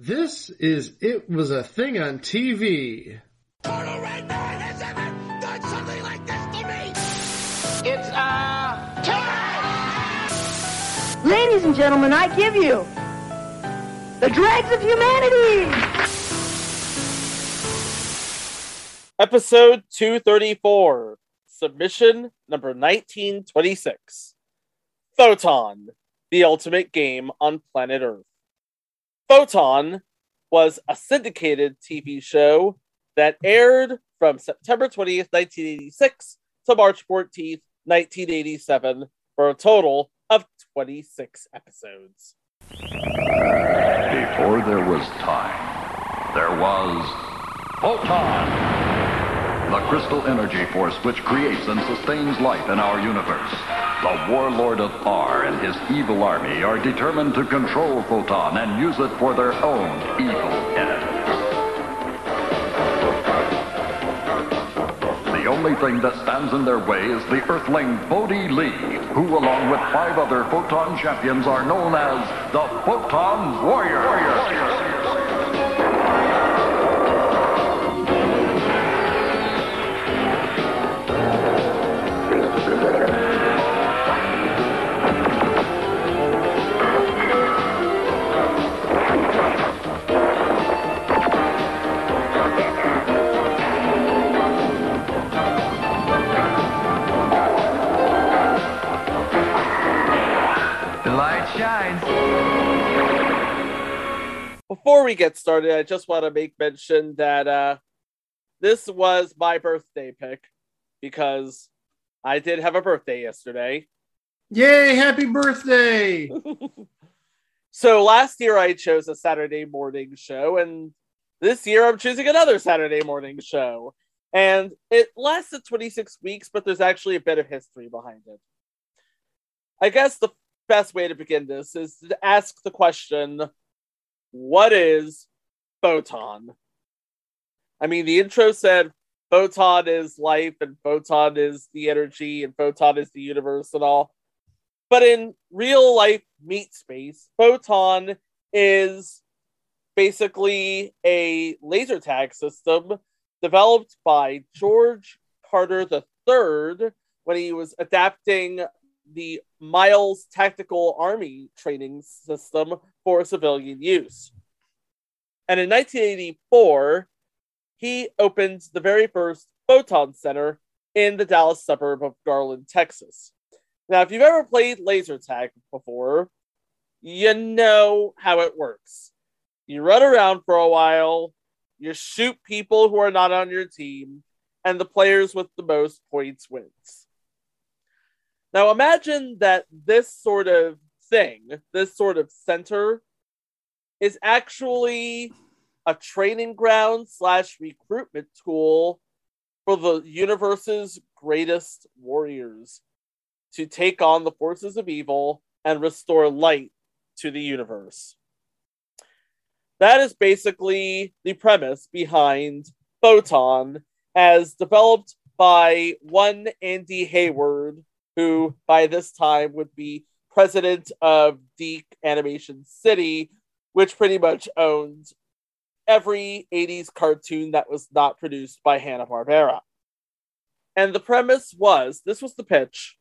This is It Was a Thing on TV. Total Red Man has ever done something like this to me! It's, uh, time! Ladies and gentlemen, I give you the dregs of humanity! Episode 234, submission number 1926. Photon, the ultimate game on planet Earth. Photon was a syndicated TV show that aired from September 20th, 1986 to March 14th, 1987, for a total of 26 episodes. Before there was time, there was Photon, the crystal energy force which creates and sustains life in our universe. The warlord of R and his evil army are determined to control Photon and use it for their own evil ends. The only thing that stands in their way is the Earthling Bodhi Lee, who, along with five other Photon champions, are known as the Photon Warriors. The light. Before we get started, I just want to make mention that uh, this was my birthday pick because I did have a birthday yesterday. Yay, happy birthday! So last year I chose a Saturday morning show, and this year I'm choosing another Saturday morning show. And it lasted 26 weeks, but there's actually a bit of history behind it. I guess the best way to begin this is to ask the question what is photon? I mean, the intro said photon is life, and photon is the energy, and photon is the universe, and all. But in real life meat space, photon is basically a laser tag system developed by George Carter III when he was adapting the MILES Tactical Army training system for civilian use. And in 1984, he opened the very first Photon Center in the Dallas suburb of Garland, Texas. Now, if you've ever played laser tag before, you know how it works. You run around for a while, you shoot people who are not on your team, and the players with the most points wins. Now imagine that this sort of thing, this sort of center, is actually a training ground slash recruitment tool for the universe's greatest warriors to take on the forces of evil and restore light to the universe. That is basically the premise behind Photon, as developed by one Andy Hayward, who by this time would be president of DiC Animation City, which pretty much owns every 80s cartoon that was not produced by Hanna-Barbera. And the premise was this was the pitch.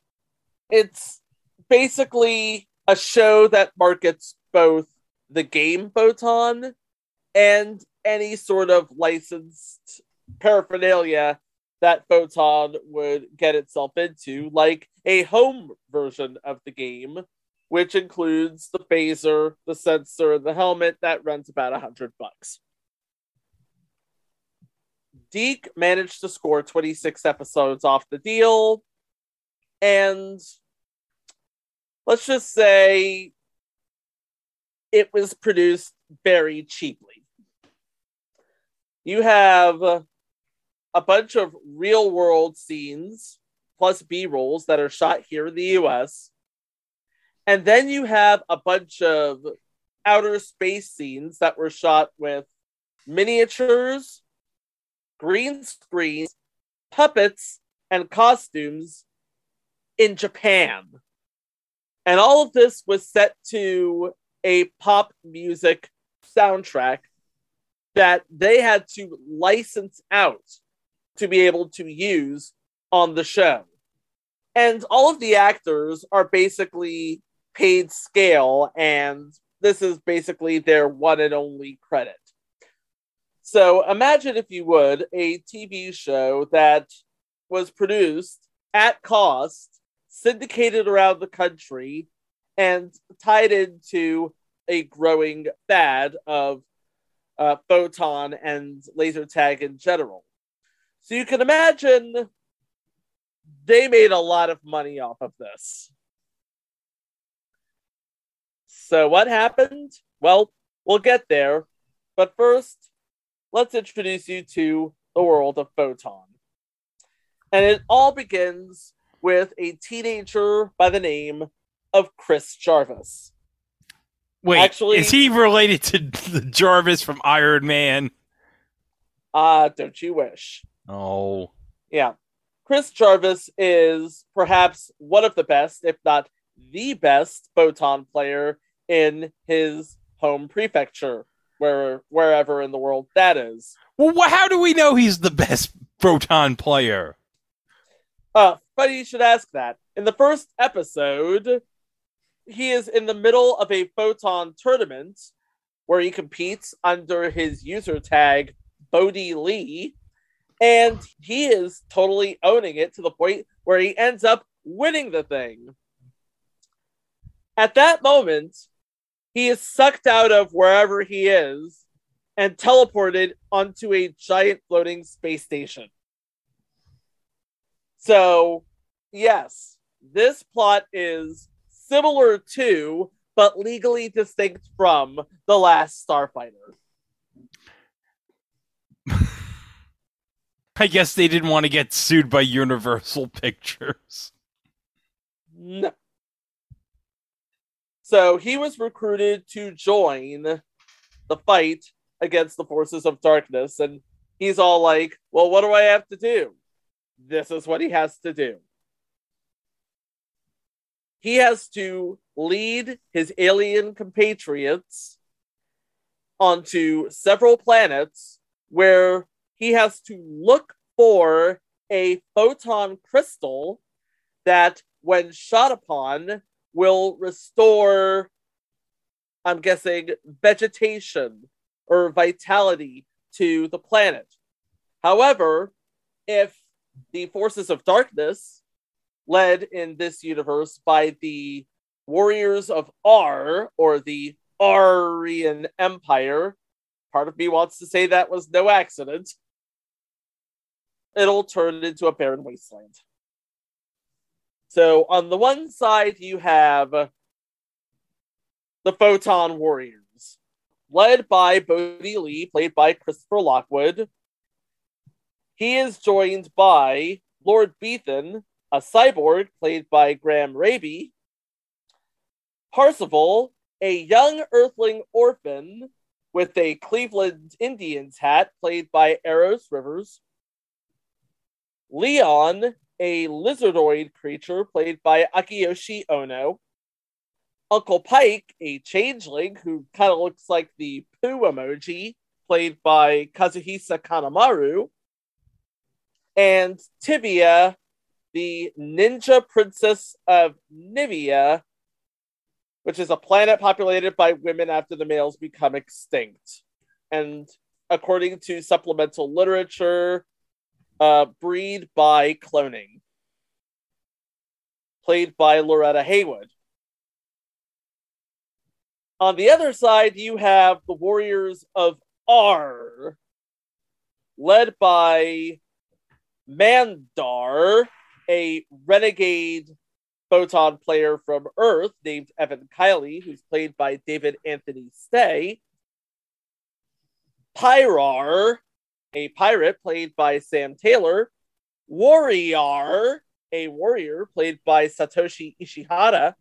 It's basically a show that markets both the game Photon and any sort of licensed paraphernalia that Photon would get itself into, like a home version of the game, which includes the phaser, the sensor, and the helmet that runs about a hundred bucks. DiC managed to score 26 episodes off the deal, and let's just say it was produced very cheaply. You have a bunch of real world scenes plus B rolls that are shot here in the US. And then you have a bunch of outer space scenes that were shot with miniatures, green screens, puppets, and costumes in Japan. And all of this was set to a pop music soundtrack that they had to license out to be able to use on the show. And all of the actors are basically paid scale, and this is basically their one and only credit. So imagine, if you would, a TV show that was produced at cost, syndicated around the country, and tied into a growing fad of uh, photon and laser tag in general. So you can imagine they made a lot of money off of this. So what happened? Well, we'll get there. But first, let's introduce you to the world of Photon. And it all begins with a teenager by the name of Chris Jarvis. Wait, Actually- is he related to the Jarvis from Iron Man? Ah, don't you wish? Oh, Yeah. Chris Jarvis is perhaps one of the best, if not the best, photon player in his home prefecture, where wherever in the world that is. well, how do we know he's the best proton player? Uh, funny you should ask that. In the first episode, he is in the middle of a photon tournament where he competes under his user tag Bodie Lee, and he is totally owning it to the point where he ends up winning the thing. At that moment, he is sucked out of wherever he is and teleported onto a giant floating space station. So, yes, this plot is similar to, but legally distinct from, The Last Starfighter. I guess they didn't want to get sued by Universal Pictures. No. So he was recruited to join the fight against the forces of darkness, and he's all like, Well, what do I have to do? This is what he has to do. He has to lead his alien compatriots onto several planets where he has to look for a photon crystal that, when shot upon, will restore, I'm guessing, vegetation or vitality to the planet. However, if the forces of darkness, led in this universe by the warriors of R or the Aryan Empire, part of me wants to say that was no accident, it'll turn into a barren wasteland. So on the one side, you have the Photon Warriors, led by Bodie Lee, played by Christopher Lockwood. He is joined by Lord Beethan, a cyborg played by Graham Raby. Parsival, a young Earthling orphan with a Cleveland Indians hat played by Eros Rivers. Leon, a lizardoid creature played by Akiyoshi Ono. Uncle Pike, a changeling who kind of looks like the poo emoji, played by Kazuhisa Kanemaru. And Tivia, the ninja princess of Nivea, which is a planet populated by women after the males become extinct. And according to supplemental literature, uh, breed by cloning, played by Loretta Haywood. On the other side, you have the Warriors of R, led by Mandar, a renegade photon player from Earth named Evan Kiley, who's played by David Anthony Stay. Pyrar, a pirate played by Sam Taylor. Warrior, a warrior played by Satoshi Ishihara.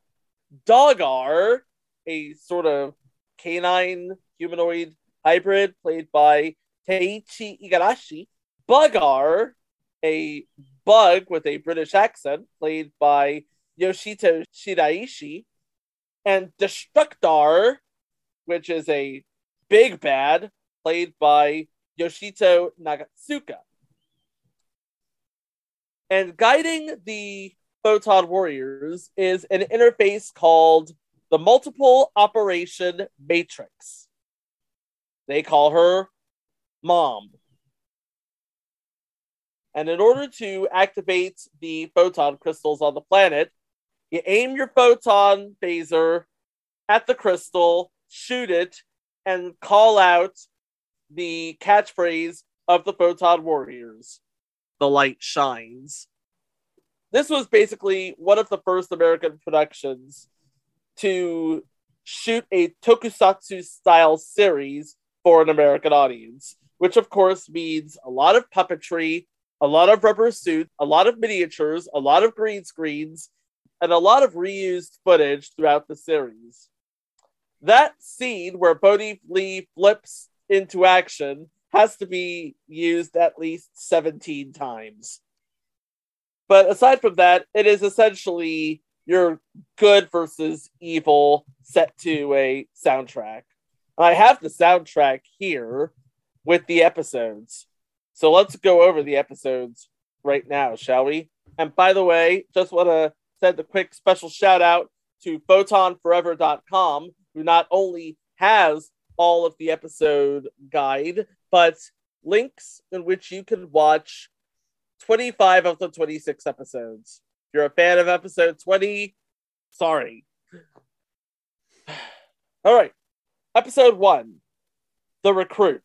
Dogar, a sort of canine humanoid hybrid played by Teichi Igarashi. Bugar, a bug with a British accent played by Yoshito Shiraishi. And Destructor, which is a Big Bad, played by Yoshito Nagatsuka. And guiding the Photon Warriors is an interface called the Multiple Operation Matrix. They call her Mom. And in order to activate the photon crystals on the planet, you aim your photon phaser at the crystal, shoot it, and call out the catchphrase of the Photon Warriors The light shines. This was basically one of the first American productions to shoot a tokusatsu style series for an American audience, which of course means a lot of puppetry, a lot of rubber suits, a lot of miniatures, a lot of green screens, and a lot of reused footage throughout the series. That scene where Bodhi Lee flips into action has to be used at least 17 times. But aside from that, it is essentially your good versus evil set to a soundtrack. I have the soundtrack here with the episodes. So let's go over the episodes right now, shall we? And by the way, just want to send a quick special shout out to photonforever.com, who not only has all of the episode guide, but links in which you can watch 25 of the 26 episodes. If you're a fan of episode 20, sorry. All right. Episode 1 The Recruit.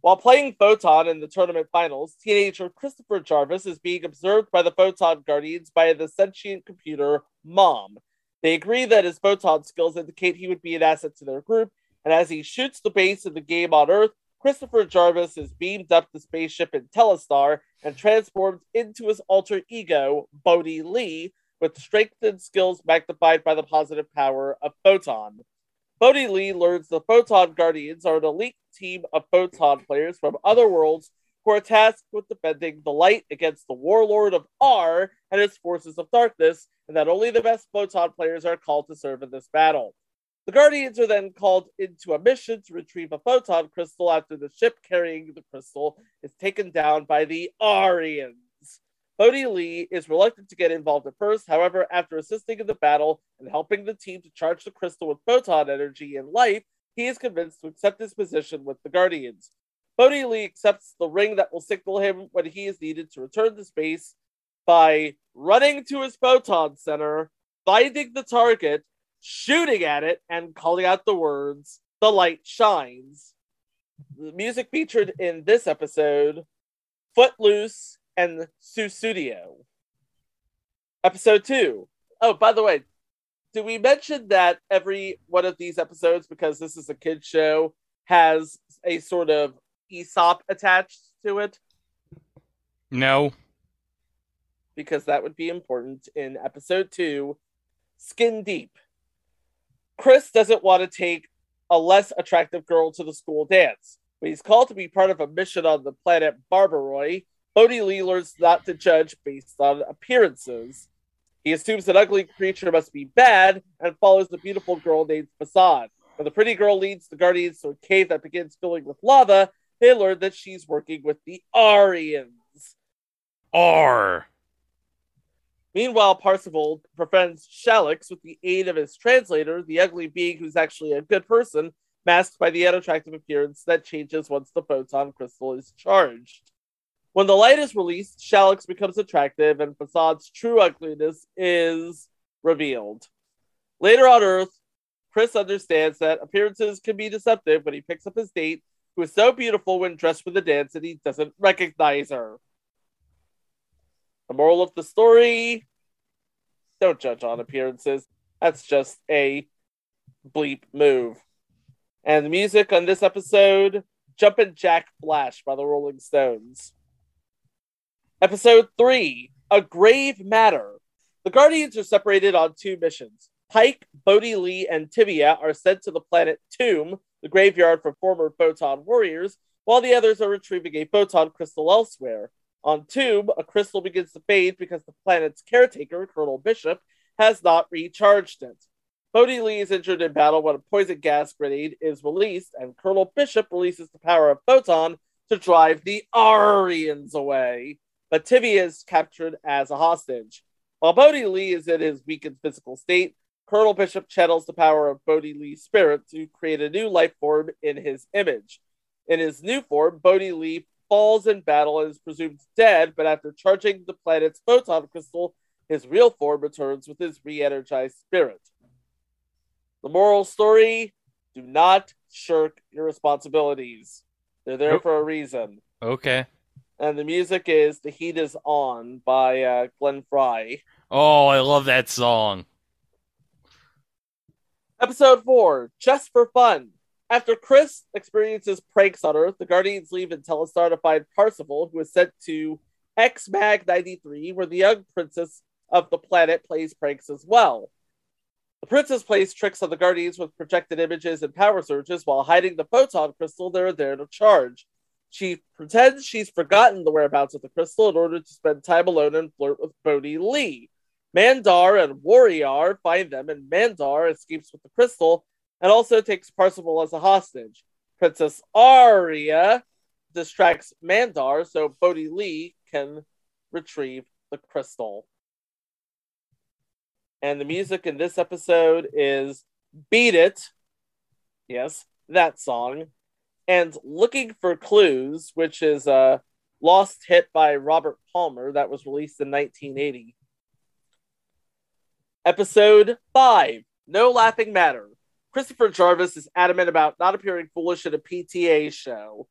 While playing Photon in the tournament finals, teenager Christopher Jarvis is being observed by the Photon Guardians by the sentient computer Mom. They agree that his Photon skills indicate he would be an asset to their group, and as he shoots the base of the game on Earth, Christopher Jarvis is beamed up the spaceship in Telestar and transformed into his alter ego, Bodhi Lee, with strengthened skills magnified by the positive power of Photon. Bodhi Lee learns the Photon Guardians are an elite team of Photon players from other worlds who are tasked with defending the light against the warlord of R and his forces of darkness, and that only the best Photon players are called to serve in this battle. The Guardians are then called into a mission to retrieve a photon crystal after the ship carrying the crystal is taken down by the Aryans. Bodhi Lee is reluctant to get involved at first, however, after assisting in the battle and helping the team to charge the crystal with photon energy and life, he is convinced to accept his position with the Guardians. Bodhi Lee accepts the ring that will signal him when he is needed to return to space by running to his photon center, finding the target, shooting at it, and calling out the words, The light shines. The music featured in this episode Footloose and Sussudio. Episode 2. Oh, by the way, did we mention that every one of these episodes, because this is a kid show, has a sort of Aesop attached to it? No. Because that would be important in episode 2 Skin Deep. Chris doesn't want to take a less attractive girl to the school dance, but he's called to be part of a mission on the planet Barbaroi. Bodhi learns not to judge based on appearances. He assumes an ugly creature must be bad and follows the beautiful girl named Facade. When the pretty girl leads the Guardians to a cave that begins filling with lava, they learn that she's working with the Aryans. R. Meanwhile, Parsifal befriends Shalix with the aid of his translator, the ugly being who's actually a good person, masked by the unattractive appearance that changes once the photon crystal is charged. When the light is released, Shalix becomes attractive and Facade's true ugliness is revealed. Later on Earth, Chris understands that appearances can be deceptive when he picks up his date, who is so beautiful when dressed for the dance that he doesn't recognize her. The moral of the story don't judge on appearances. That's just a bleep move. And the music on this episode Jumpin' Jack Flash by the Rolling Stones. Episode 3 A Grave Matter. The Guardians are separated on two missions. Pike, Bodhi Lee, and Tivia are sent to the planet Tomb, the graveyard for former Photon warriors, while the others are retrieving a photon crystal elsewhere. On Tomb, a crystal begins to fade because the planet's caretaker, Colonel Bishop, has not recharged it. Bodhi Lee is injured in battle when a poison gas grenade is released, and Colonel Bishop releases the power of Photon to drive the Aryans away. But Tivia is captured as a hostage. While Bodhi Lee is in his weakened physical state, Colonel Bishop channels the power of Bodhi Lee's spirit to create a new life form in his image. In his new form, Bodhi Lee falls in battle and is presumed dead, but after charging the planet's photon crystal, his real form returns with his re energized spirit. The moral story do not shirk your responsibilities. They're there Nope. for a reason. Okay. And the music is The Heat Is On by uh, Glenn Frey. Oh, I love that song. Episode 4 Just for Fun. After Chris experiences pranks on Earth, the Guardians leave and Telestar to find Parsifal, who is sent to X Mag 93, where the young princess of the planet plays pranks as well. The princess plays tricks on the Guardians with projected images and power surges while hiding the photon crystal they're there to charge. She pretends she's forgotten the whereabouts of the crystal in order to spend time alone and flirt with Bodhi Lee. Mandar and Warrior find them, and Mandar escapes with the crystal and also takes Parsifal as a hostage. Princess Arya distracts Mandar so Bodhi Lee can retrieve the crystal. And the music in this episode is Beat It. Yes, that song. And Looking for Clues, which is a lost hit by Robert Palmer that was released in 1980. Episode 5 No Laughing Matter. Christopher Jarvis is adamant about not appearing foolish at a PTA show.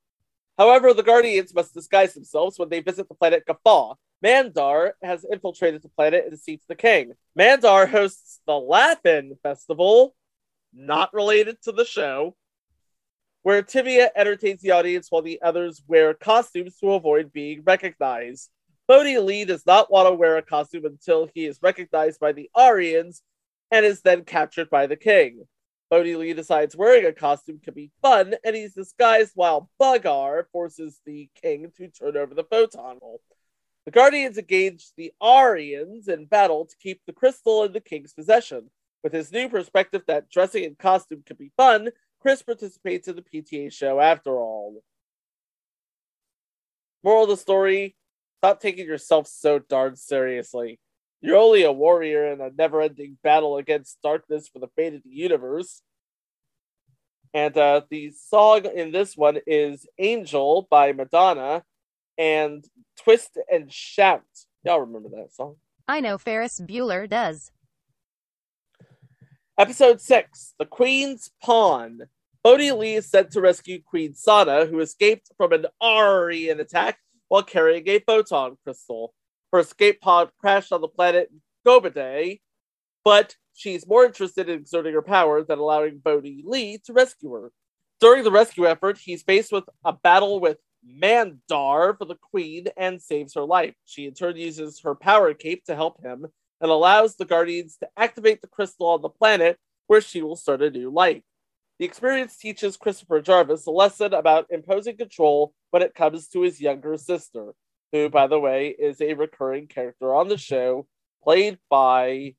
However, the Guardians must disguise themselves when they visit the planet Gaffaw. Mandar has infiltrated the planet and deceives the king. Mandar hosts the Laugh-In Festival, not related to the show, where Tivia entertains the audience while the others wear costumes to avoid being recognized. Bodhi Lee does not want to wear a costume until he is recognized by the Aryans and is then captured by the king. Bodhi Lee decides wearing a costume can be fun, and he's disguised while Bugar forces the king to turn over the photon hole. The Guardians engage the Aryans in battle to keep the crystal in the king's possession. With his new perspective that dressing in costume can be fun, Chris participates in the PTA show after all. Moral of the story stop taking yourself so darn seriously. You're only a warrior in a never ending battle against darkness for the fate of the universe. And uh, the song in this one is Angel by Madonna and Twist and Shout. Y'all remember that song? I know Ferris Bueller does. Episode 6 The Queen's Pawn. Bodhi Lee is sent to rescue Queen Sana, who escaped from an Aryan attack while carrying a photon crystal. Her escape pod crashed on the planet Gobade, but she's more interested in exerting her power than allowing Bodhi Lee to rescue her. During the rescue effort, he's faced with a battle with Mandar for the Queen and saves her life. She in turn uses her power cape to help him and allows the Guardians to activate the crystal on the planet where she will start a new life. The experience teaches Christopher Jarvis a lesson about imposing control when it comes to his younger sister, who, by the way, is a recurring character on the show, played by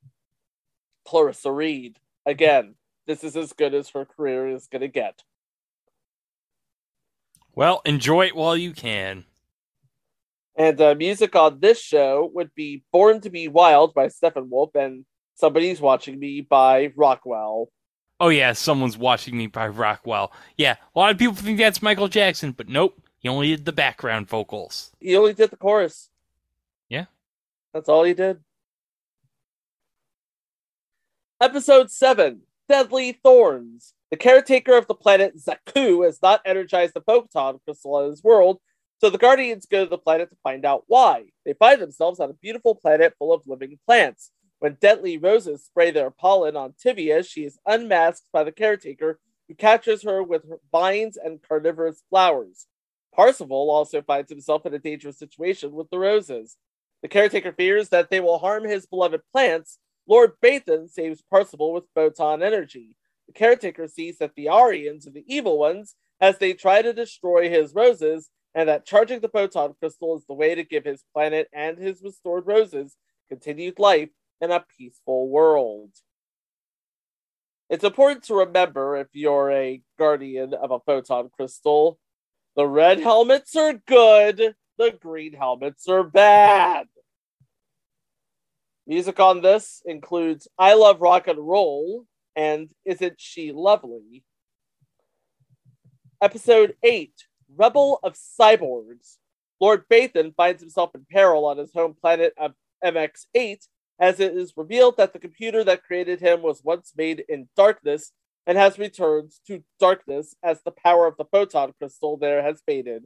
Clarissa Reed. Again, this is as good as her career is going to get. Well, enjoy it while you can. And uh, music on this show would be Born to Be Wild by Steppenwolf and Somebody's Watching Me by Rockwell. Oh yeah, someone's watching me by Rockwell. Yeah, a lot of people think that's Michael Jackson, but nope, he only did the background vocals. He only did the chorus. Yeah. That's all he did. Episode 7 Deadly Thorns. The caretaker of the planet Zaku has not energized the photon crystal on his world, so the Guardians go to the planet to find out why. They find themselves on a beautiful planet full of living plants. When deadly roses spray their pollen on Tivia, she is unmasked by the caretaker, who captures her with her vines and carnivorous flowers. Parsifal also finds himself in a dangerous situation with the roses. The caretaker fears that they will harm his beloved plants. Lord Bathan saves Parsifal with photon energy. The caretaker sees that the Aryans are the evil ones as they try to destroy his roses, and that charging the photon crystal is the way to give his planet and his restored roses continued life in a peaceful world. It's important to remember if you're a guardian of a photon crystal, the red helmets are good, the green helmets are bad. Music on this includes I Love Rock and Roll and Isn't She Lovely? Episode 8 Rebel of Cyborgs. Lord Bathan finds himself in peril on his home planet of MX8 as it is revealed that the computer that created him was once made in darkness and has returned to darkness as the power of the photon crystal there has faded.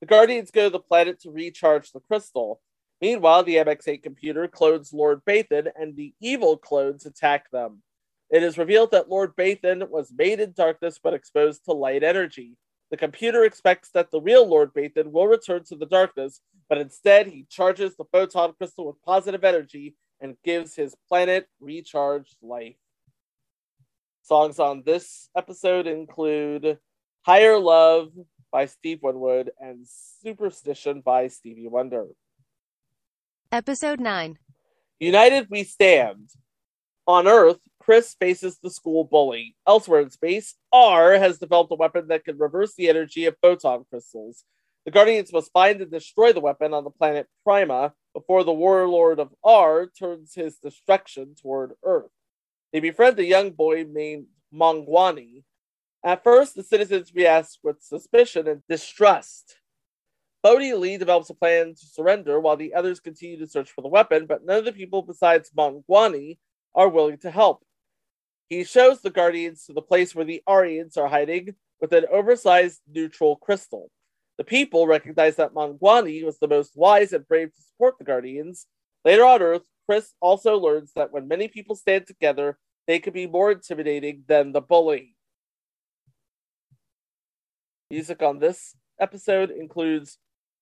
The Guardians go to the planet to recharge the crystal. Meanwhile, the MX8 computer clones Lord Bathan and the evil clones attack them. It is revealed that Lord Bathan was made in darkness but exposed to light energy. The computer expects that the real Lord Bathan will return to the darkness, but instead he charges the photon crystal with positive energy and gives his planet recharged life. Songs on this episode include Higher Love by Steve Winwood and Superstition by Stevie Wonder. Episode 9. United We Stand. On Earth, Chris faces the school bully. Elsewhere in space, R has developed a weapon that can reverse the energy of photon crystals. The Guardians must find and destroy the weapon on the planet Prima before the warlord of R turns his destruction toward Earth. They befriend a young boy named Mongwani. At first, the citizens react with suspicion and distrust. Bodhi Lee develops a plan to surrender while the others continue to search for the weapon, but none of the people besides Mongwani are willing to help. He shows the Guardians to the place where the Aryans are hiding with an oversized neutral crystal. The people recognize that Mongwani was the most wise and brave to support the Guardians. Later on Earth, Chris also learns that when many people stand together, they could be more intimidating than the bully. Music on this episode includes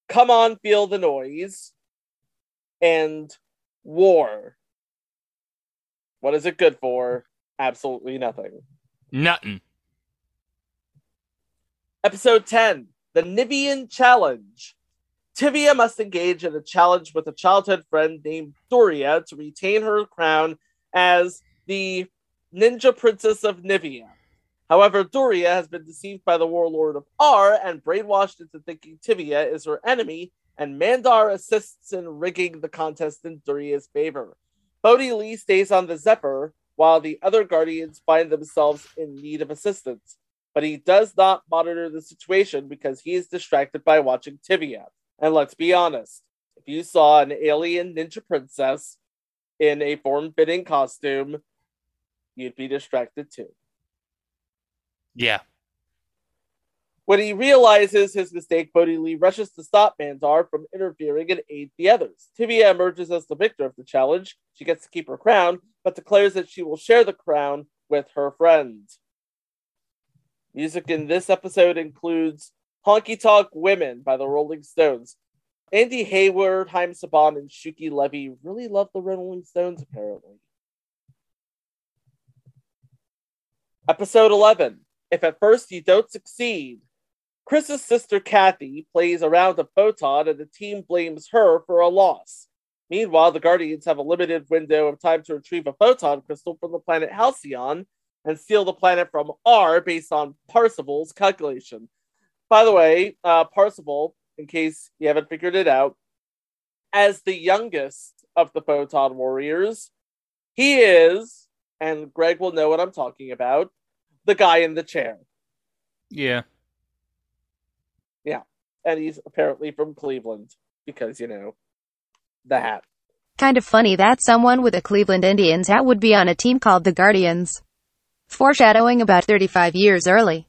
Come On, Feel the Noise and War. What is it good for? Absolutely nothing. Nothing. Episode 10 The Nivian Challenge. Tivia must engage in a challenge with a childhood friend named Doria to retain her crown as the Ninja Princess of Nivea. However, Doria has been deceived by the warlord of R and brainwashed into thinking Tivia is her enemy, and Mandar assists in rigging the contest in Doria's favor. Bodhi Lee stays on the Zephyr while the other Guardians find themselves in need of assistance, but he does not monitor the situation because he is distracted by watching Tivia. And let's be honest, if you saw an alien ninja princess in a form fitting costume, you'd be distracted too. Yeah. When he realizes his mistake, Bodhi Lee rushes to stop Mandar from interfering and aid the others. Tivia emerges as the victor of the challenge. She gets to keep her crown, but declares that she will share the crown with her friends. Music in this episode includes Honky Tonk Women by the Rolling Stones. Andy Hayward, Haim Saban, and Shuki Levy really love the Rolling Stones, apparently. Episode 11 If at first you don't succeed, Chris's sister Kathy plays around a photon and the team blames her for a loss. Meanwhile, the Guardians have a limited window of time to retrieve a photon crystal from the planet Halcyon and steal the planet from R based on Parzival's calculation. By the way, uh, Parzival, in case you haven't figured it out, as the youngest of the Photon Warriors, he is, and Greg will know what I'm talking about, the guy in the chair. Yeah. Yeah. And he's apparently from Cleveland because, you know, the hat. Kind of funny that someone with a Cleveland Indians hat would be on a team called the Guardians. Foreshadowing about 35 years early.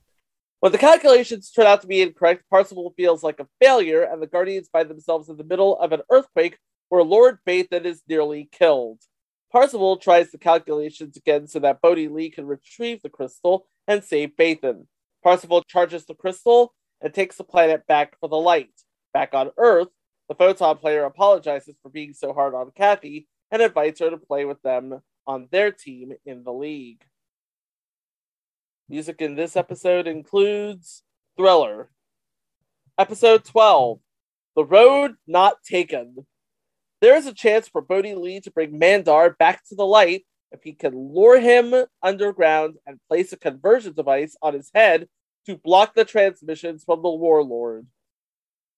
When the calculations turn out to be incorrect, Parzival feels like a failure, and the Guardians find themselves in the middle of an earthquake where Lord Bathan is nearly killed. Parzival tries the calculations again so that Bodhi Lee can retrieve the crystal and save Bathan. Parzival charges the crystal and takes the planet back for the light. Back on Earth, the Photon player apologizes for being so hard on Kathy and invites her to play with them on their team in the league. Music in this episode includes Thriller. Episode 12 The Road Not Taken. There is a chance for Bodhi Lee to bring Mandar back to the light if he can lure him underground and place a conversion device on his head to block the transmissions from the warlord.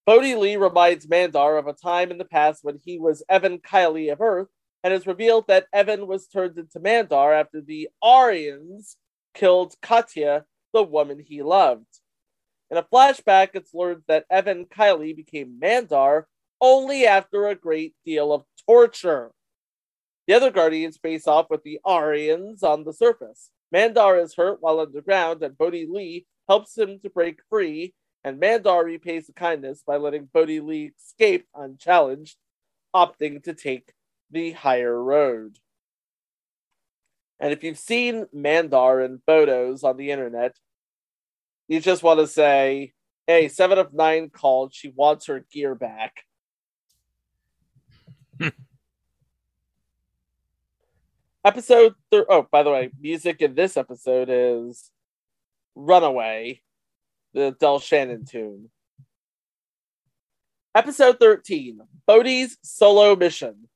Bodhi Lee reminds Mandar of a time in the past when he was Evan Kiley of Earth, and is revealed that Evan was turned into Mandar after the Aryans killed Katya, the woman he loved. In a flashback, it's learned that Evan Kiley became Mandar only after a great deal of torture. The other Guardians face off with the Aryans on the surface. Mandar is hurt while underground, and Bodhi Lee helps him to break free, and Mandar repays the kindness by letting Bodhi Lee escape unchallenged, opting to take the higher road. And if you've seen Mandar and photos on the internet, you just want to say, hey, Seven of Nine called. She wants her gear back. episode thir- oh by the way music in this episode is runaway the del shannon tune. Episode 13 bodie's solo mission.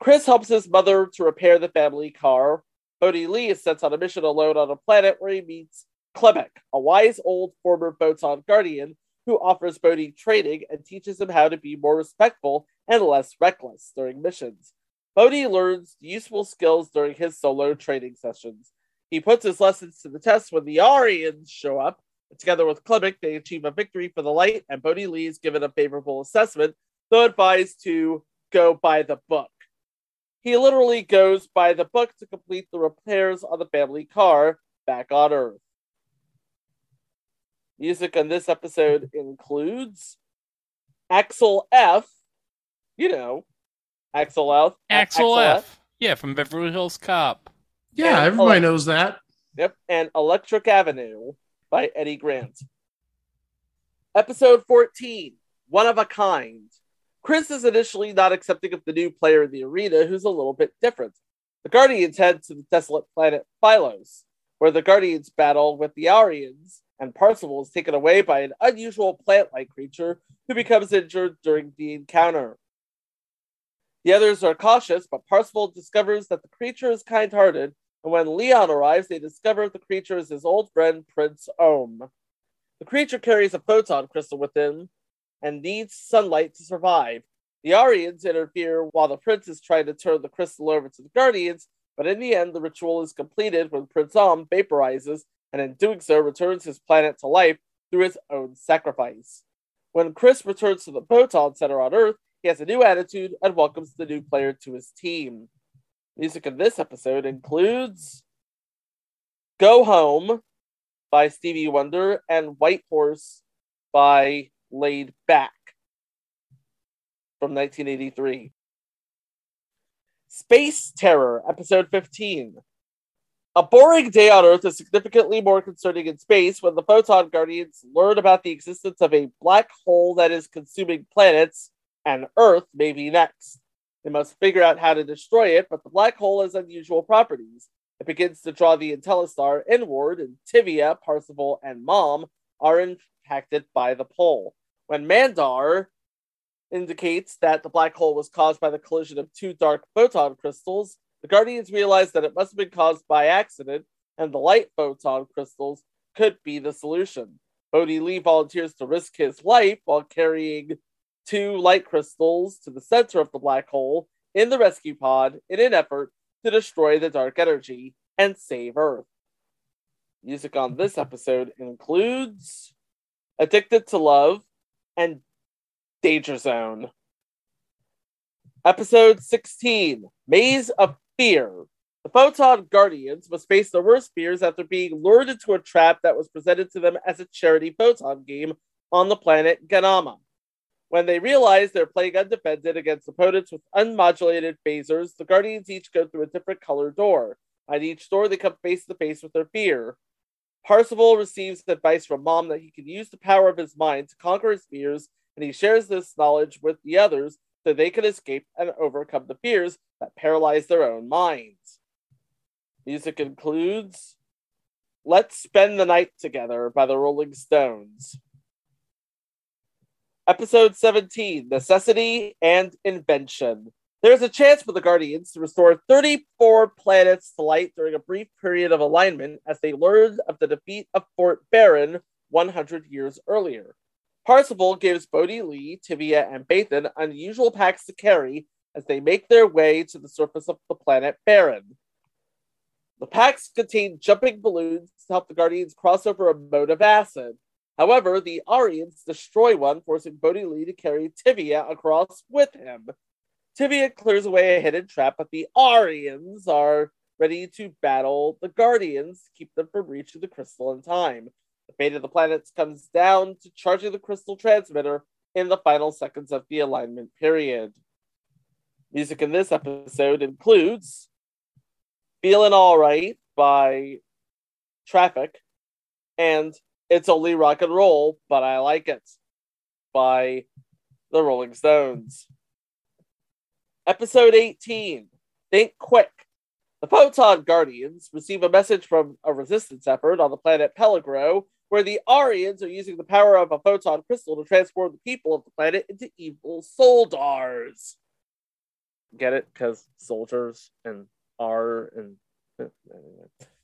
Chris helps his mother to repair the family car. Bodie lee is sent on a mission alone on a planet where he meets Klemek, a wise old former photon guardian who offers bodhi training and teaches him how to be more respectful and less reckless during missions Bodhi learns useful skills during his solo training sessions. He puts his lessons to the test when the Aryans show up. Together with Klemek, they achieve a victory for the light, and Bodhi Lee is given a favorable assessment, though advised to go by the book. He literally goes by the book to complete the repairs on the family car back on Earth. Music on this episode includes Axel F. You know, Axel F. Axel F. Yeah, from Beverly Hills Cop. Yeah, And everybody Elec- knows that. Yep, and Electric Avenue by Eddie Grant. Episode 14, One of a Kind. Chris is initially not accepting of the new player in the arena, who's a little bit different. The Guardians head to the desolate planet Phylos, where the Guardians battle with the Aryans, and Parzival is taken away by an unusual plant like creature who becomes injured during the encounter. The others are cautious, but Parzival discovers that the creature is kind hearted, and when Leon arrives, they discover the creature is his old friend Prince Ohm. The creature carries a photon crystal with him and needs sunlight to survive. The Aryans interfere while the prince is trying to turn the crystal over to the Guardians, but in the end, the ritual is completed when Prince Om vaporizes and in doing so returns his planet to life through his own sacrifice. When Chris returns to the Photon Center on Earth, he has a new attitude and welcomes the new player to his team. Music in this episode includes Go Home by Stevie Wonder and White Horse by Laid Back from 1983. Space Terror, episode 15. A boring day on Earth is significantly more concerning in space when the Photon Guardians learn about the existence of a black hole that is consuming planets, and Earth may be next. They must figure out how to destroy it, but the black hole has unusual properties. It begins to draw the Intellistar inward, and Tivia, Parzival, and Mom are impacted by the pull. When Mandar indicates that the black hole was caused by the collision of two dark photon crystals, the Guardians realize that it must have been caused by accident, and the light photon crystals could be the solution. Bodhi Lee volunteers to risk his life while carrying two light crystals to the center of the black hole in the rescue pod in an effort to destroy the dark energy and save Earth. Music on this episode includes Addicted to Love and Danger Zone. Episode 16 Maze of Fear. The Photon Guardians must face their worst fears after being lured into a trap that was presented to them as a charity photon game on the planet Ganama. When they realize they're playing undefended against opponents with unmodulated phasers, the Guardians each go through a different color door. At each door, they come face to face with their fear. Parzival receives advice from Mom that he can use the power of his mind to conquer his fears, and he shares this knowledge with the others so they could escape and overcome the fears that paralyze their own minds. Music includes Let's Spend the Night Together by the Rolling Stones. Episode 17 Necessity and Invention. There's a chance for the Guardians to restore 34 planets to light during a brief period of alignment as they learned of the defeat of Fort Barren 100 years earlier. Parsifal gives Bodhi Lee, Tivia, and Bathan unusual packs to carry as they make their way to the surface of the planet Barren. The packs contain jumping balloons to help the Guardians cross over a moat of acid. However, the Aryans destroy one, forcing Bodhi Lee to carry Tivia across with him. Tivia clears away a hidden trap, but the Aryans are ready to battle the Guardians to keep them from reaching the crystal in time. The fate of the planets comes down to charging the crystal transmitter in the final seconds of the alignment period. Music in this episode includes Feeling Alright by Traffic and It's Only Rock and Roll, but I Like It by the Rolling Stones. Episode 18 Think Quick. The Photon Guardians receive a message from a resistance effort on the planet Peligro, where the Aryans are using the power of a photon crystal to transform the people of the planet into evil soldars. Get it? Because soldiers and R and. Uh,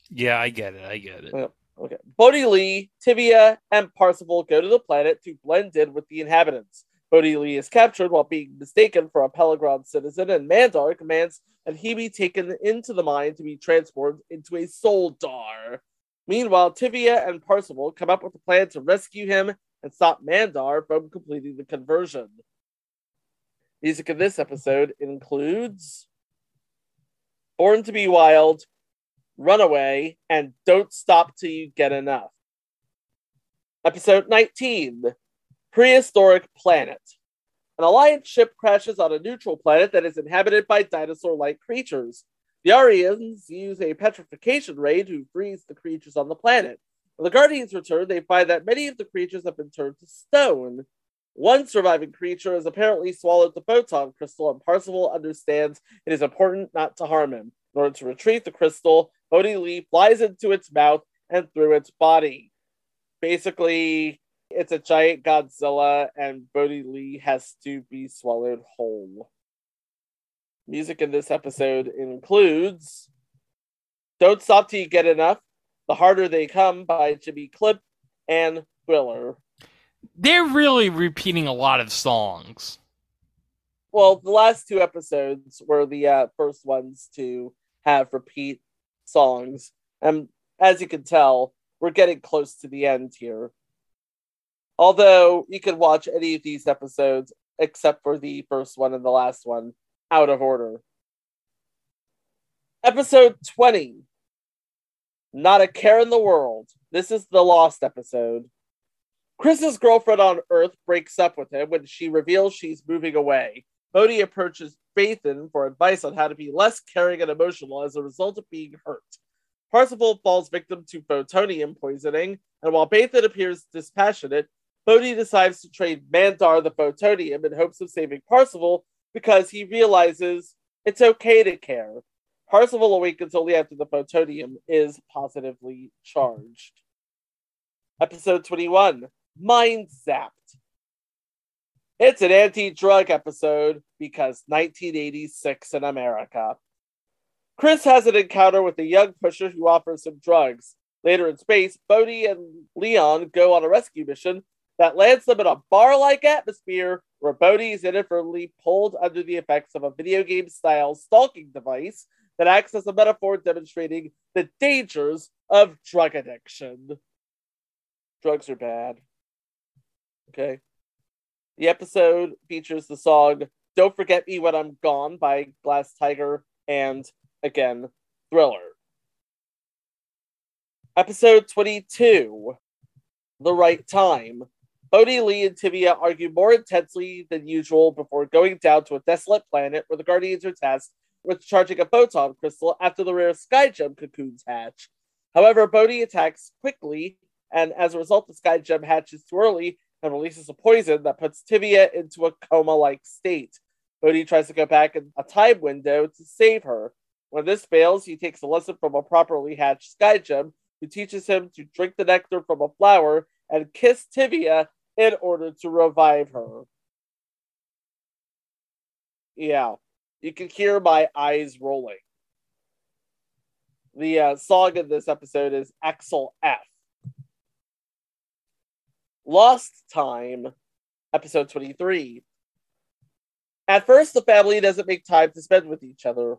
yeah, I get it. I get it. Okay. Bodhi Lee, Tivia, and Parsifal go to the planet to blend in with the inhabitants. Bodhi Lee is captured while being mistaken for a Peligron citizen, and Mandar commands that he be taken into the mine to be transformed into a Soldar. Meanwhile, Tivia and Parsifal come up with a plan to rescue him and stop Mandar from completing the conversion. Music in this episode includes Born to Be Wild, Runaway, and Don't Stop Till You Get Enough. Episode 19 Prehistoric Planet. An Alliance ship crashes on a neutral planet that is inhabited by dinosaur like creatures. The Aryans use a petrification ray to freeze the creatures on the planet. When the Guardians return, they find that many of the creatures have been turned to stone. One surviving creature has apparently swallowed the photon crystal, and Parsifal understands it is important not to harm him. In order to retrieve the crystal, Bodhi Lee flies into its mouth and through its body. Basically, it's a giant Godzilla, and Bodhi Lee has to be swallowed whole. Music in this episode includes Don't Stop Till You Get Enough, The Harder They Come by Jimmy Cliff, and Thriller. They're really repeating a lot of songs. Well, the last two episodes were the uh, first ones to have repeat songs. And as you can tell, we're getting close to the end here. Although you can watch any of these episodes, except for the first one and the last one, out of order. Episode 20 Not a Care in the World. This is the Lost episode. Chris's girlfriend on Earth breaks up with him when she reveals she's moving away. Bodhi approaches Bathan for advice on how to be less caring and emotional as a result of being hurt. Parsifal falls victim to photonium poisoning, and while Bathan appears dispassionate, Bodhi decides to trade Mandar the photonium in hopes of saving Parsifal because he realizes it's okay to care. Parsifal awakens only after the photonium is positively charged. Episode 21 Mind Zapped. It's an anti drug episode because 1986 in America. Chris has an encounter with a young pusher who offers him drugs. Later in space, Bodhi and Leon go on a rescue mission that lands them in a bar like atmosphere where Bodhi is inadvertently pulled under the effects of a video game style stalking device that acts as a metaphor demonstrating the dangers of drug addiction. Drugs are bad. Okay. The episode features the song Don't Forget Me When I'm Gone by Glass Tiger and, again, Thriller. Episode 22 The Right Time. Bodhi, Lee, and Tivia argue more intensely than usual before going down to a desolate planet where the Guardians are tasked with charging a photon crystal after the rare sky gem cocoons hatch. However, Bodhi attacks quickly, and as a result, the sky gem hatches too early and releases a poison that puts Tivia into a coma like state. Bodhi tries to go back in a time window to save her. When this fails, he takes a lesson from a properly hatched sky gem who teaches him to drink the nectar from a flower and kiss Tivia in order to revive her. Yeah. You can hear my eyes rolling. The uh, song in this episode is Axel F. Lost Time, episode 23. At first, the family doesn't make time to spend with each other.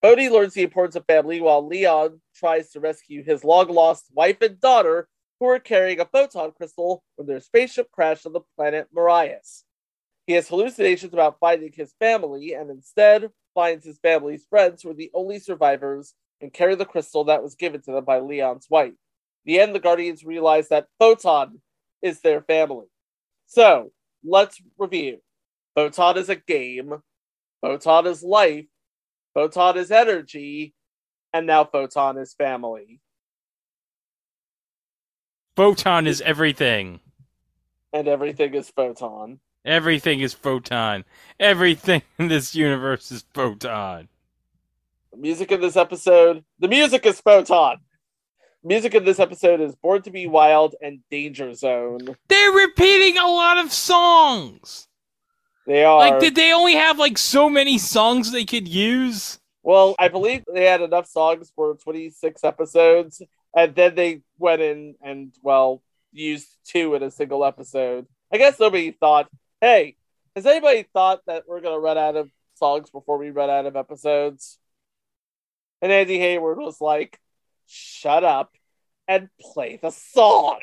Bodhi learns the importance of family while Leon tries to rescue his long lost wife and daughter who are carrying a photon crystal when their spaceship crashed on the planet Marias. He has hallucinations about finding his family and instead finds his family's friends who are the only survivors and carry the crystal that was given to them by Leon's wife. The end, the Guardians realize that Photon is their family. So, let's review. Photon is a game, Photon is life, Photon is energy, and now Photon is family. Photon is everything. And everything is Photon. Everything is photon. Everything in this universe is photon. The music in this episode, the music is Photon. Music in this episode is Born to Be Wild and Danger Zone. They're repeating a lot of songs. They are Like, did they only have like so many songs they could use? Well, I believe they had enough songs for 26 episodes, and then they went in and, well, used two in a single episode. I guess nobody thought, hey, has anybody thought that we're going to run out of songs before we run out of episodes? And Andy Hayward was like, shut up and play the song.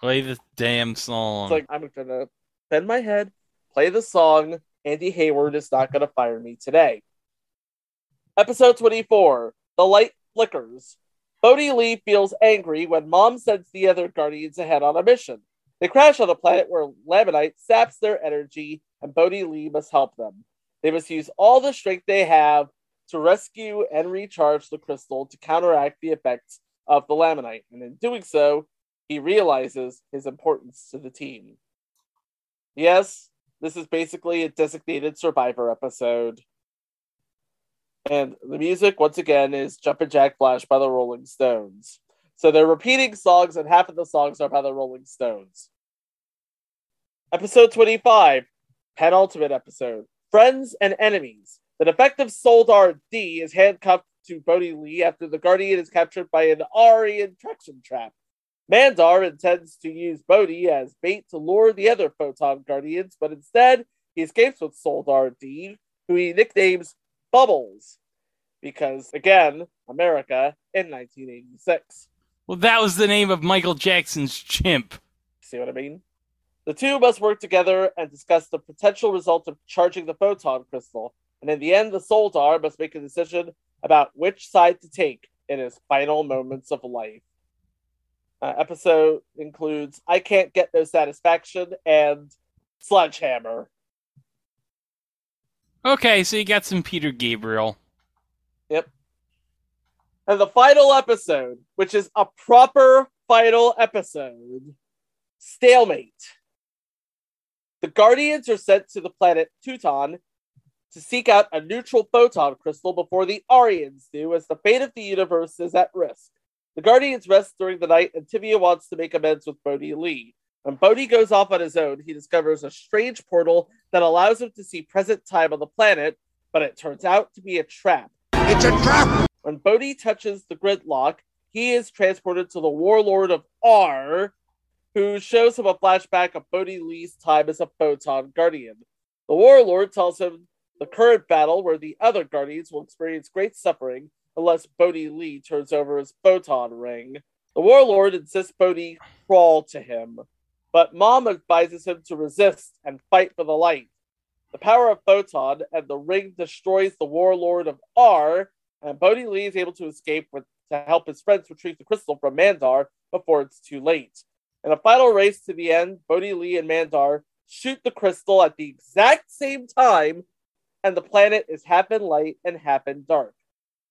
Play the damn song. It's like, I'm going to bend my head, play the song. Andy Hayward is not going to fire me today. Episode 24 The Light Flickers. Bodhi Lee feels angry when Mom sends the other Guardians ahead on a mission. They crash on a planet where Lamanite saps their energy, and Bodhi Lee must help them. They must use all the strength they have to rescue and recharge the crystal to counteract the effects of the Lamanite, and in doing so, he realizes his importance to the team. Yes, this is basically a designated survivor episode. And the music, once again, is Jumpin' Jack Flash by the Rolling Stones. So they're repeating songs, and half of the songs are by the Rolling Stones. Episode 25, penultimate episode Friends and Enemies. The defective Soldar D is handcuffed to Bodhi Lee after the Guardian is captured by an Aryan traction trap. Mandar intends to use Bodhi as bait to lure the other Photon Guardians, but instead he escapes with Soldar D, who he nicknames Bubbles. Because, again, America in 1986. well, that was the name of Michael Jackson's chimp. See what I mean? The two must work together and discuss the potential result of charging the photon crystal. And in the end, the Soldar must make a decision about which side to take in his final moments of life. Uh, episode includes I Can't Get No Satisfaction and Sledgehammer. Okay, so you got some Peter Gabriel. Yep. And the final episode, which is a proper final episode Stalemate. The Guardians are sent to the planet Teuton to seek out a neutral photon crystal before the Aryans do, as the fate of the universe is at risk. The Guardians rest during the night, and Tivia wants to make amends with Bodhi Lee. When Bodhi goes off on his own, he discovers a strange portal that allows him to see present time on the planet, but it turns out to be a trap. It's a trap! When Bodhi touches the gridlock, he is transported to the warlord of R, who shows him a flashback of Bodhi Lee's time as a photon guardian. The warlord tells him the current battle where the other guardians will experience great suffering unless Bodhi Lee turns over his photon ring. The warlord insists Bodhi crawl to him, but Mom advises him to resist and fight for the light. The power of photon and the ring destroys the warlord of R, and Bodhi Lee is able to escape with, to help his friends retrieve the crystal from Mandar before it's too late. In a final race to the end, Bodhi Lee and Mandar shoot the crystal at the exact same time, and the planet is half in light and half in dark.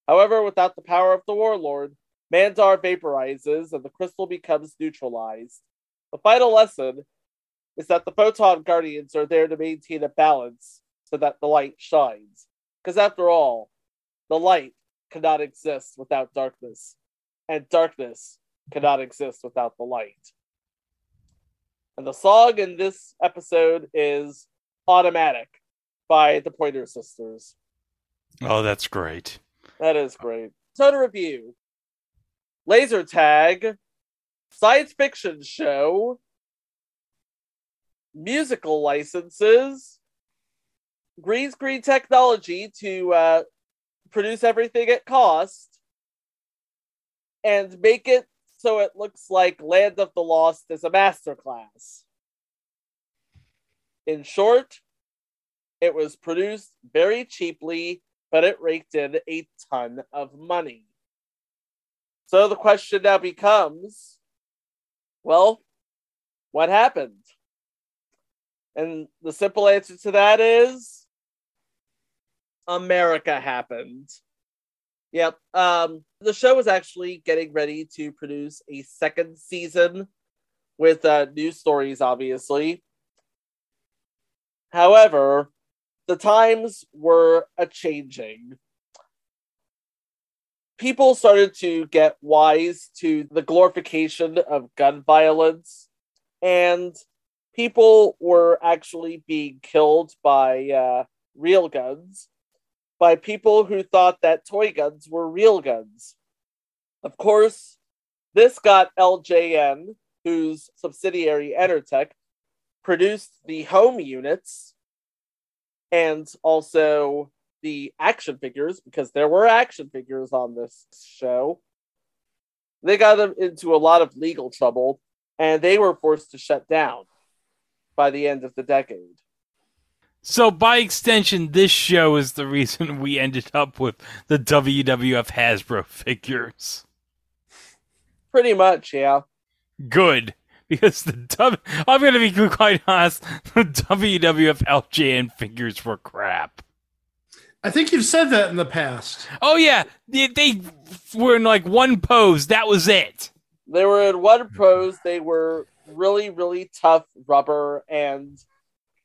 However, without the power of the warlord, Mandar vaporizes and the crystal becomes neutralized. The final lesson is that the photon guardians are there to maintain a balance so that the light shines. Because after all, the light cannot exist without darkness, and darkness cannot exist without the light. And the song in this episode is Automatic by the Pointer Sisters. Oh, that's great. That is great. So to review Laser Tag, science fiction show, musical licenses, green screen technology to uh, produce everything at cost, and make it so it looks like Land of the Lost is a masterclass. In short, it was produced very cheaply, but it raked in a ton of money. So the question now becomes well, what happened? And the simple answer to that is America happened. Yep. Um, the show was actually getting ready to produce a second season with uh, new stories, obviously. However, the times were a changing. People started to get wise to the glorification of gun violence, and people were actually being killed by uh, real guns by people who thought that toy guns were real guns. Of course, this got LJN, whose subsidiary Entertech produced the home units and also the action figures because there were action figures on this show. They got them into a lot of legal trouble and they were forced to shut down by the end of the decade. So, by extension, this show is the reason we ended up with the WWF Hasbro figures. Pretty much, yeah. Good. Because the W, I'm going to be quite honest, the WWF LJN figures were crap. I think you've said that in the past. Oh yeah, they, they were in like one pose. That was it. They were in one pose. They were really, really tough rubber, and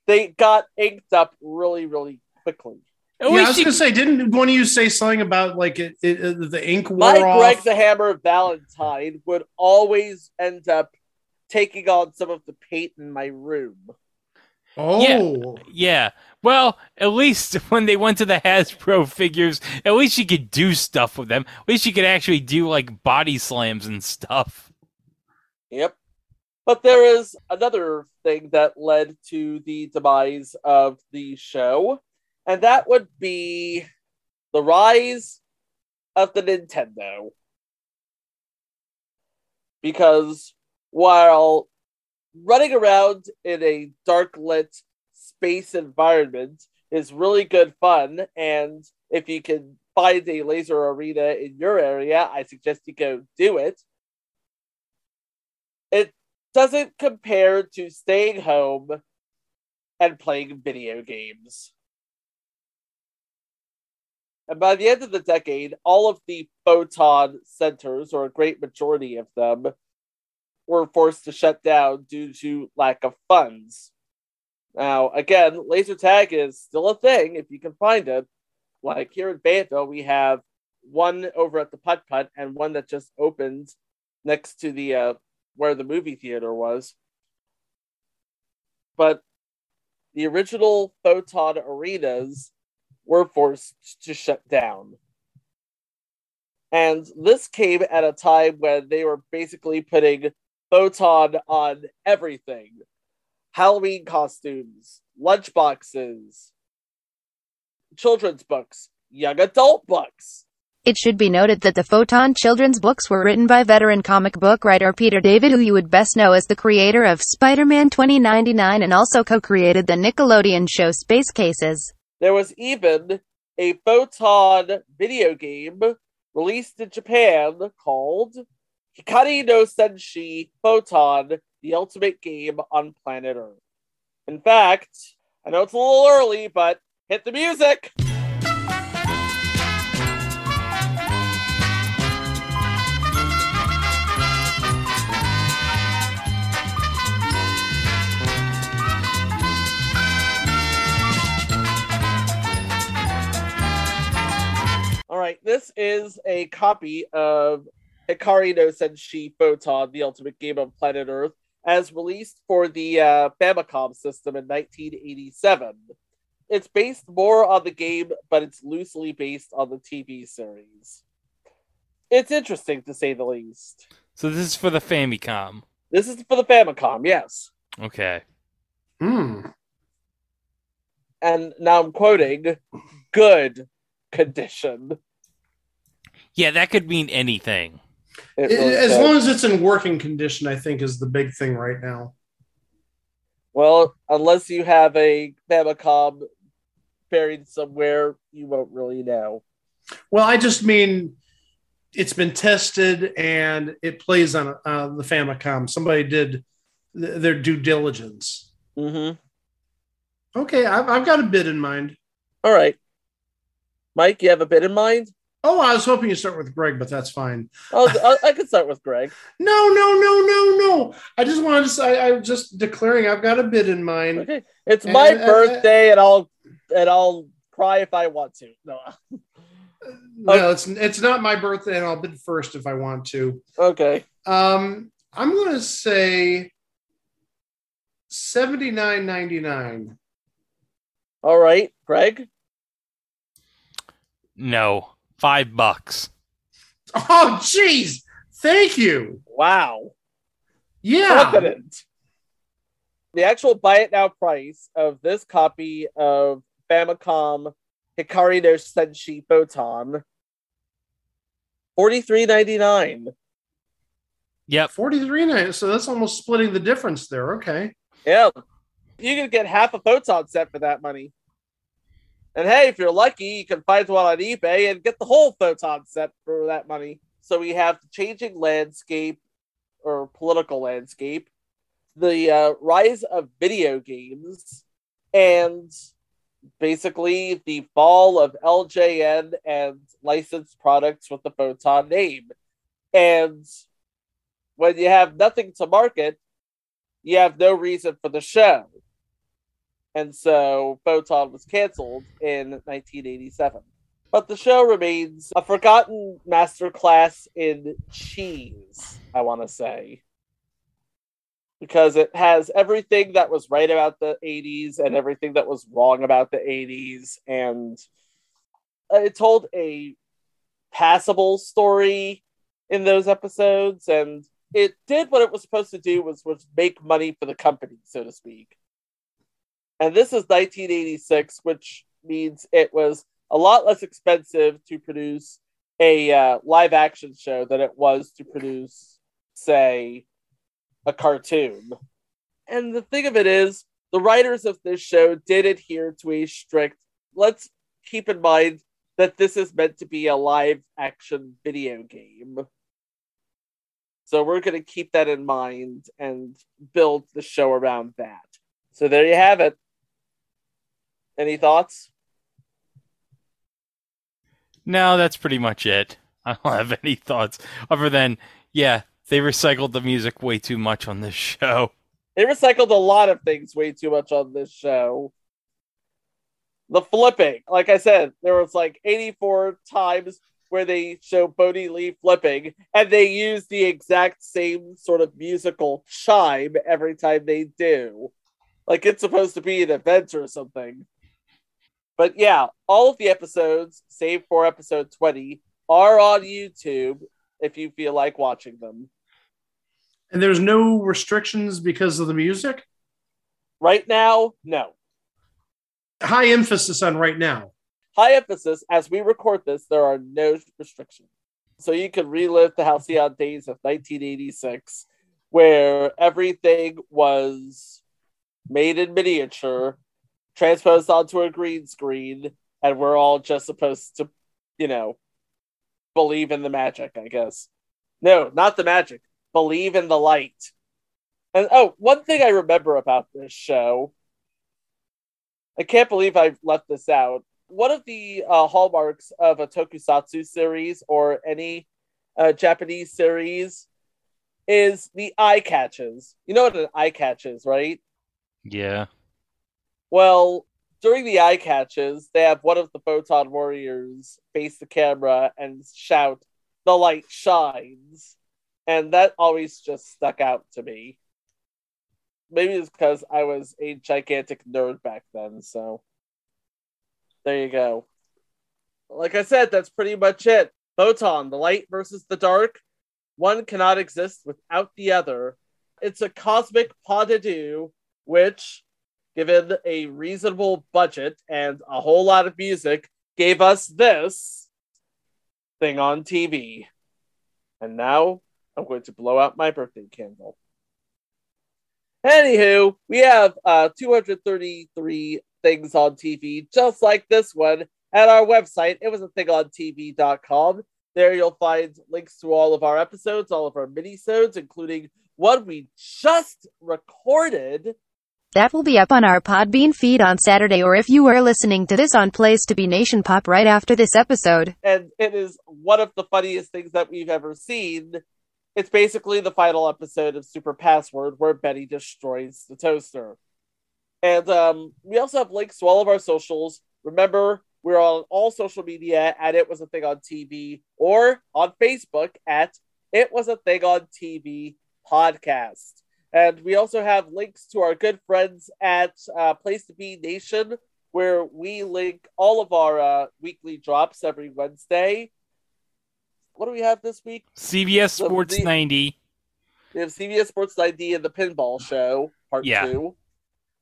they got inked up really, really quickly. At yeah, I was you- gonna say, didn't one of you say something about like it, it, it- the ink wore My off? Greg the Hammer Valentine would always end up taking on some of the paint in my room. oh, Yeah. Well, at least when they went to the Hasbro figures, at least you could do stuff with them. At least you could actually do like body slams and stuff. Yep. But there is another thing that led to the demise of the show, and that would be the rise of the Nintendo. Because while running around in a dark lit space environment is really good fun, and if you can find a laser arena in your area, I suggest you go do it. It doesn't compare to staying home and playing video games. And by the end of the decade, all of the photon centers, or a great majority of them, were forced to shut down due to lack of funds. Now, again, laser tag is still a thing if you can find it. Like here in Fayetteville, we have one over at the Putt Putt and one that just opened next to the uh, where the movie theater was. But the original photon arenas were forced to shut down. And this came at a time when they were basically putting photon on everything Halloween costumes, lunchboxes, children's books, young adult books. It should be noted that the Photon children's books were written by veteran comic book writer Peter David, who you would best know as the creator of Spider-Man 2099 and also co-created the Nickelodeon show Space Cases. There was even a photon video game released in Japan called Hikari no Senshi Photon, the ultimate game on planet Earth. In fact, I know it's a little early, but hit the music! All right, this is a copy of Hikari no Senshi Photon, the ultimate game on planet Earth, as released for the uh, Famicom system in 1987. it's based more on the game, but it's loosely based on the TV series. It's interesting to say the least. So this is for the Famicom. This is for the Famicom, yes. Okay. Hmm. And now I'm quoting good condition. Yeah, that could mean anything. It really As does. long as it's in working condition, I think is the big thing right now. Well, unless you have a Famicom buried somewhere, you won't really know. Well, I just mean it's been tested and it plays on uh, the Famicom. Somebody did th- their due diligence. Mm-hmm. Okay, I've, I've got a bid in mind. All right. Mike, you have a bit in mind? Oh, I was hoping you start with Greg, but that's fine. I'll, I I could start with Greg. No, no, no, no, no. I just wanted to say I'm just declaring I've got a bid in mind. Okay, it's my Uh, uh, uh, birthday, and I'll and I'll cry if I want to. No, No, it's it's not my birthday, and I'll bid first if I want to. okay. Um, I'm going to say seventy nine ninety nine. All right, Greg. No. Five bucks. Oh, jeez! Thank you. Wow, Yeah. confident. The actual buy it now price of this copy of Famicom Hikari no Senshi Photon forty three ninety nine. Yep. 43 nine. So that's almost splitting the difference there. Okay. Yeah, you can get half a photon set for that money. And hey, if you're lucky, you can find one on eBay and get the whole photon set for that money. So we have the changing landscape or political landscape, the uh, rise of video games, and basically the fall of LJN and licensed products with the photon name. And when you have nothing to market, you have no reason for the show. And so Photon was canceled in 1987. But the show remains a forgotten masterclass in cheese, I want to say. Because it has everything that was right about the 80s and everything that was wrong about the 80s. And it told a passable story in those episodes. And it did what it was supposed to do was, was make money for the company, so to speak. And this is 1986, which means it was a lot less expensive to produce a uh, live action show than it was to produce, say, a cartoon. And the thing of it is, the writers of this show did adhere to a strict, let's keep in mind that this is meant to be a live action video game. So we're going to keep that in mind and build the show around that. So there you have it. Any thoughts? No, that's pretty much it. I don't have any thoughts other than, yeah, they recycled the music way too much on this show. They recycled a lot of things way too much on this show. The flipping, like I said, there was like 84 times where they show Bodie Lee flipping, and they use the exact same sort of musical chime every time they do. Like it's supposed to be an event or something. But yeah, all of the episodes, save for episode 20, are on YouTube if you feel like watching them. And there's no restrictions because of the music. Right now, no. High emphasis on right now. High emphasis, as we record this, there are no restrictions. So you can relive the halcyon days of 1986, where everything was made in miniature, transposed onto a green screen, and we're all just supposed to, you know, believe in the magic, I guess. No, not the magic. Believe in the light. And oh, one thing I remember about this show, I can't believe I left this out. One of the uh, hallmarks of a tokusatsu series or any uh, Japanese series is the eye catches. You know what an eye catch is, right? Yeah. Well, during the eye catches, they have one of the photon warriors face the camera and shout, "The light shines," and that always just stuck out to me. Maybe it's because I was a gigantic nerd back then. So, There you go. Like I said, that's pretty much it. Photon, the light versus the dark. One cannot exist without the other. It's a cosmic pas de deux, which, given a reasonable budget and a whole lot of music, gave us this thing on TV. And now I'm going to blow out my birthday candle. Anywho, we have uh, 233 things on TV, just like this one, at our website. It was a thing on TV.com. There you'll find links to all of our episodes, all of our minisodes, including one we just recorded. That will be up on our Podbean feed on Saturday, or if you are listening to this on Place to Be Nation Pop right after this episode. And it is one of the funniest things that we've ever seen. It's basically the final episode of Super Password where Betty destroys the toaster. And um, we also have links to all of our socials. Remember, we're on all social media at It Was a Thing on TV or on Facebook at It Was a Thing on TV podcast. And we also have links to our good friends at uh, Place to Be Nation, where we link all of our uh, weekly drops every Wednesday. What do we have this week? CBS Sports the- 90. We have CBS Sports 90 and the Pinball Show, part Yeah. two.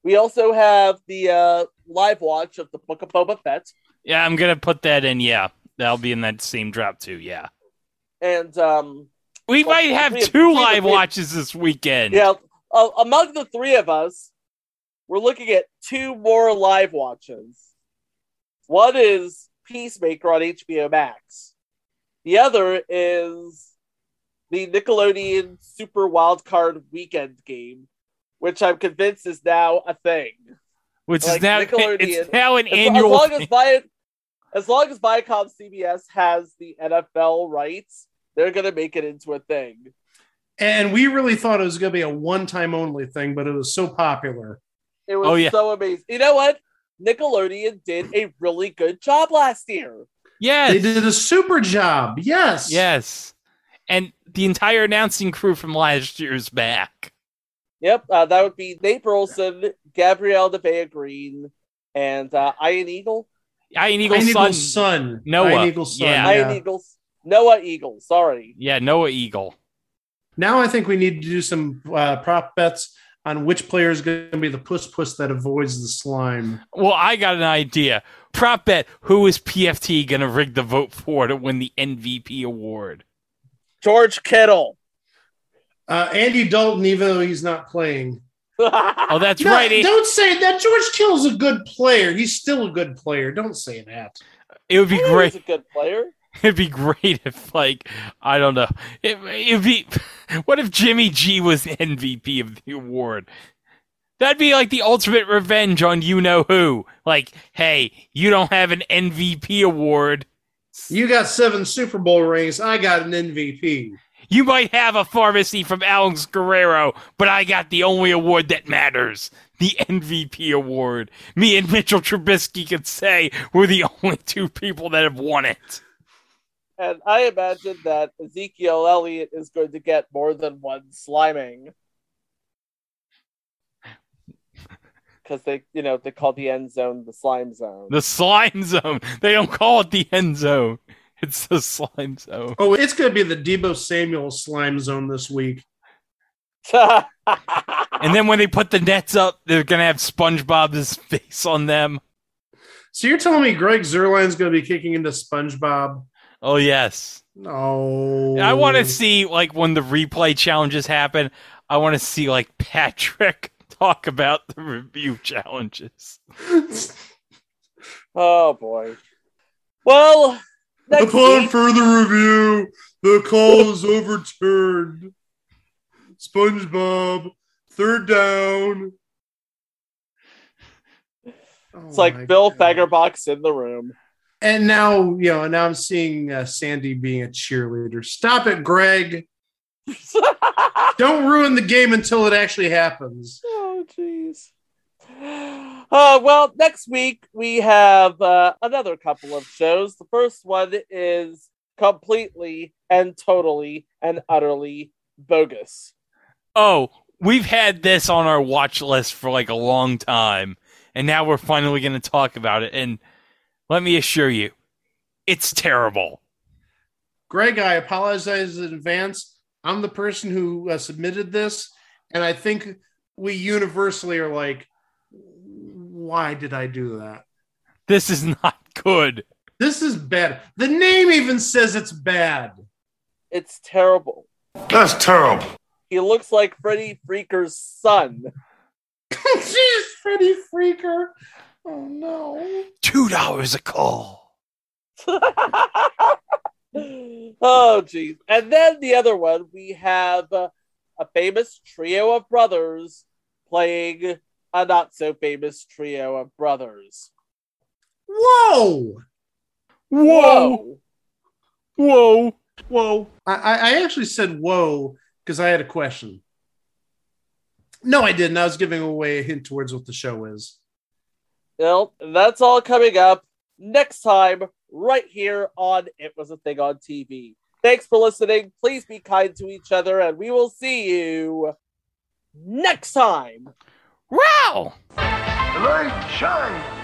We also have the uh, live watch of the Book of Boba Fett. Yeah, I'm gonna put that in. Yeah, that'll be in that same drop too. Yeah, And um, we Well, might have we two live watches this weekend. yeah, uh, among the three of us, we're looking at two more live watches. One is Peacemaker on HBO Max. The other is the Nickelodeon Super Wildcard Weekend game, which I'm convinced is now a thing. which like is now Nickelodeon. it's now an As, annual. as long as. Vi- as long as Viacom CBS has the NFL rights, they're gonna make it into a thing. And we really thought it was going to be a one time only thing, but it was so popular. It was Oh, yeah. so amazing. You know what? Nickelodeon did a really good job last year. yes, They did a super job. Yes. yes, and the entire announcing crew from last year's back. Yep, uh, that would be Nate Burleson, Gabrielle Nevaeh Green, and uh, Iron Eagle. Iron Iron Eagle's Eagle's son. son. Noah. Iron Eagle's son. Yeah. Iron Eagles. Noah Eagle. Sorry. Yeah, Noah Eagle. Now I think we need to do some uh, prop bets on which player is going to be the puss puss that avoids the slime. Well, I got an idea. Prop bet: Who is PFT gonna rig the vote for to win the MVP award? George Kittle. Uh, Andy Dalton, even though he's not playing. Oh, that's No, right. Don't say that. George Kittle's a good player. He's still a good player. Don't say that. it would be He's great. a good player. It'd be great if, like, I don't know. It, it'd be. What if Jimmy G was MVP of the award? That'd be like the ultimate revenge on you know who. Like, hey, you don't have an MVP award. You got seven Super Bowl rings. I got an MVP. You might have a pharmacy from Alex Guerrero, but I got the only award that matters the MVP award. Me and Mitchell Trubisky could say we're the only two people that have won it. And I imagine that Ezekiel Elliott is going to get more than one sliming. Because they, you know, they call the end zone the slime zone. The slime zone. They don't call it the end zone, it's the slime zone. Oh, it's going to be the Deebo Samuel slime zone this week. And then when they put the nets up, they're going to have SpongeBob's face on them. So you're telling me Greg Zuerlein's going to be kicking into SpongeBob? Oh, yes. No. I want to see, like, when the replay challenges happen, I want to see, like, Patrick talk about the review challenges. oh boy. Well, next Upon week, further review, the call is overturned. SpongeBob, third down. it's like oh Bill Fagerbakke in the room. And now, you know, now I'm seeing uh, Sandy being a cheerleader. Stop it, Greg. Don't ruin the game until it actually happens. Oh, jeez. Uh, well, next week we have uh, another couple of shows. The first one is completely and totally and utterly bogus. Oh, we've had this on our watch list for like a long time, and now we're finally going to talk about it. And let me assure you, it's terrible. Greg, I apologize in advance. I'm the person who uh, submitted this, and I think we universally are like, why did I do that? This is not good. This is bad. The name even says it's bad. It's terrible. That's terrible. He looks like Freddy Freaker's son. Jeez, Freddy Freaker. Oh no. Two dollars a call. oh, geez. And then the other one, we have uh, a famous trio of brothers playing a not so famous trio of brothers. Whoa. Whoa! Whoa! Whoa. I, I I actually said whoa because I had a question. No, I didn't. I was giving away a hint towards what the show is. Well, that's all coming up next time, right here on It Was a Thing on TV. Thanks for listening. Please be kind to each other, and we will see you next time. Wow! The light shines.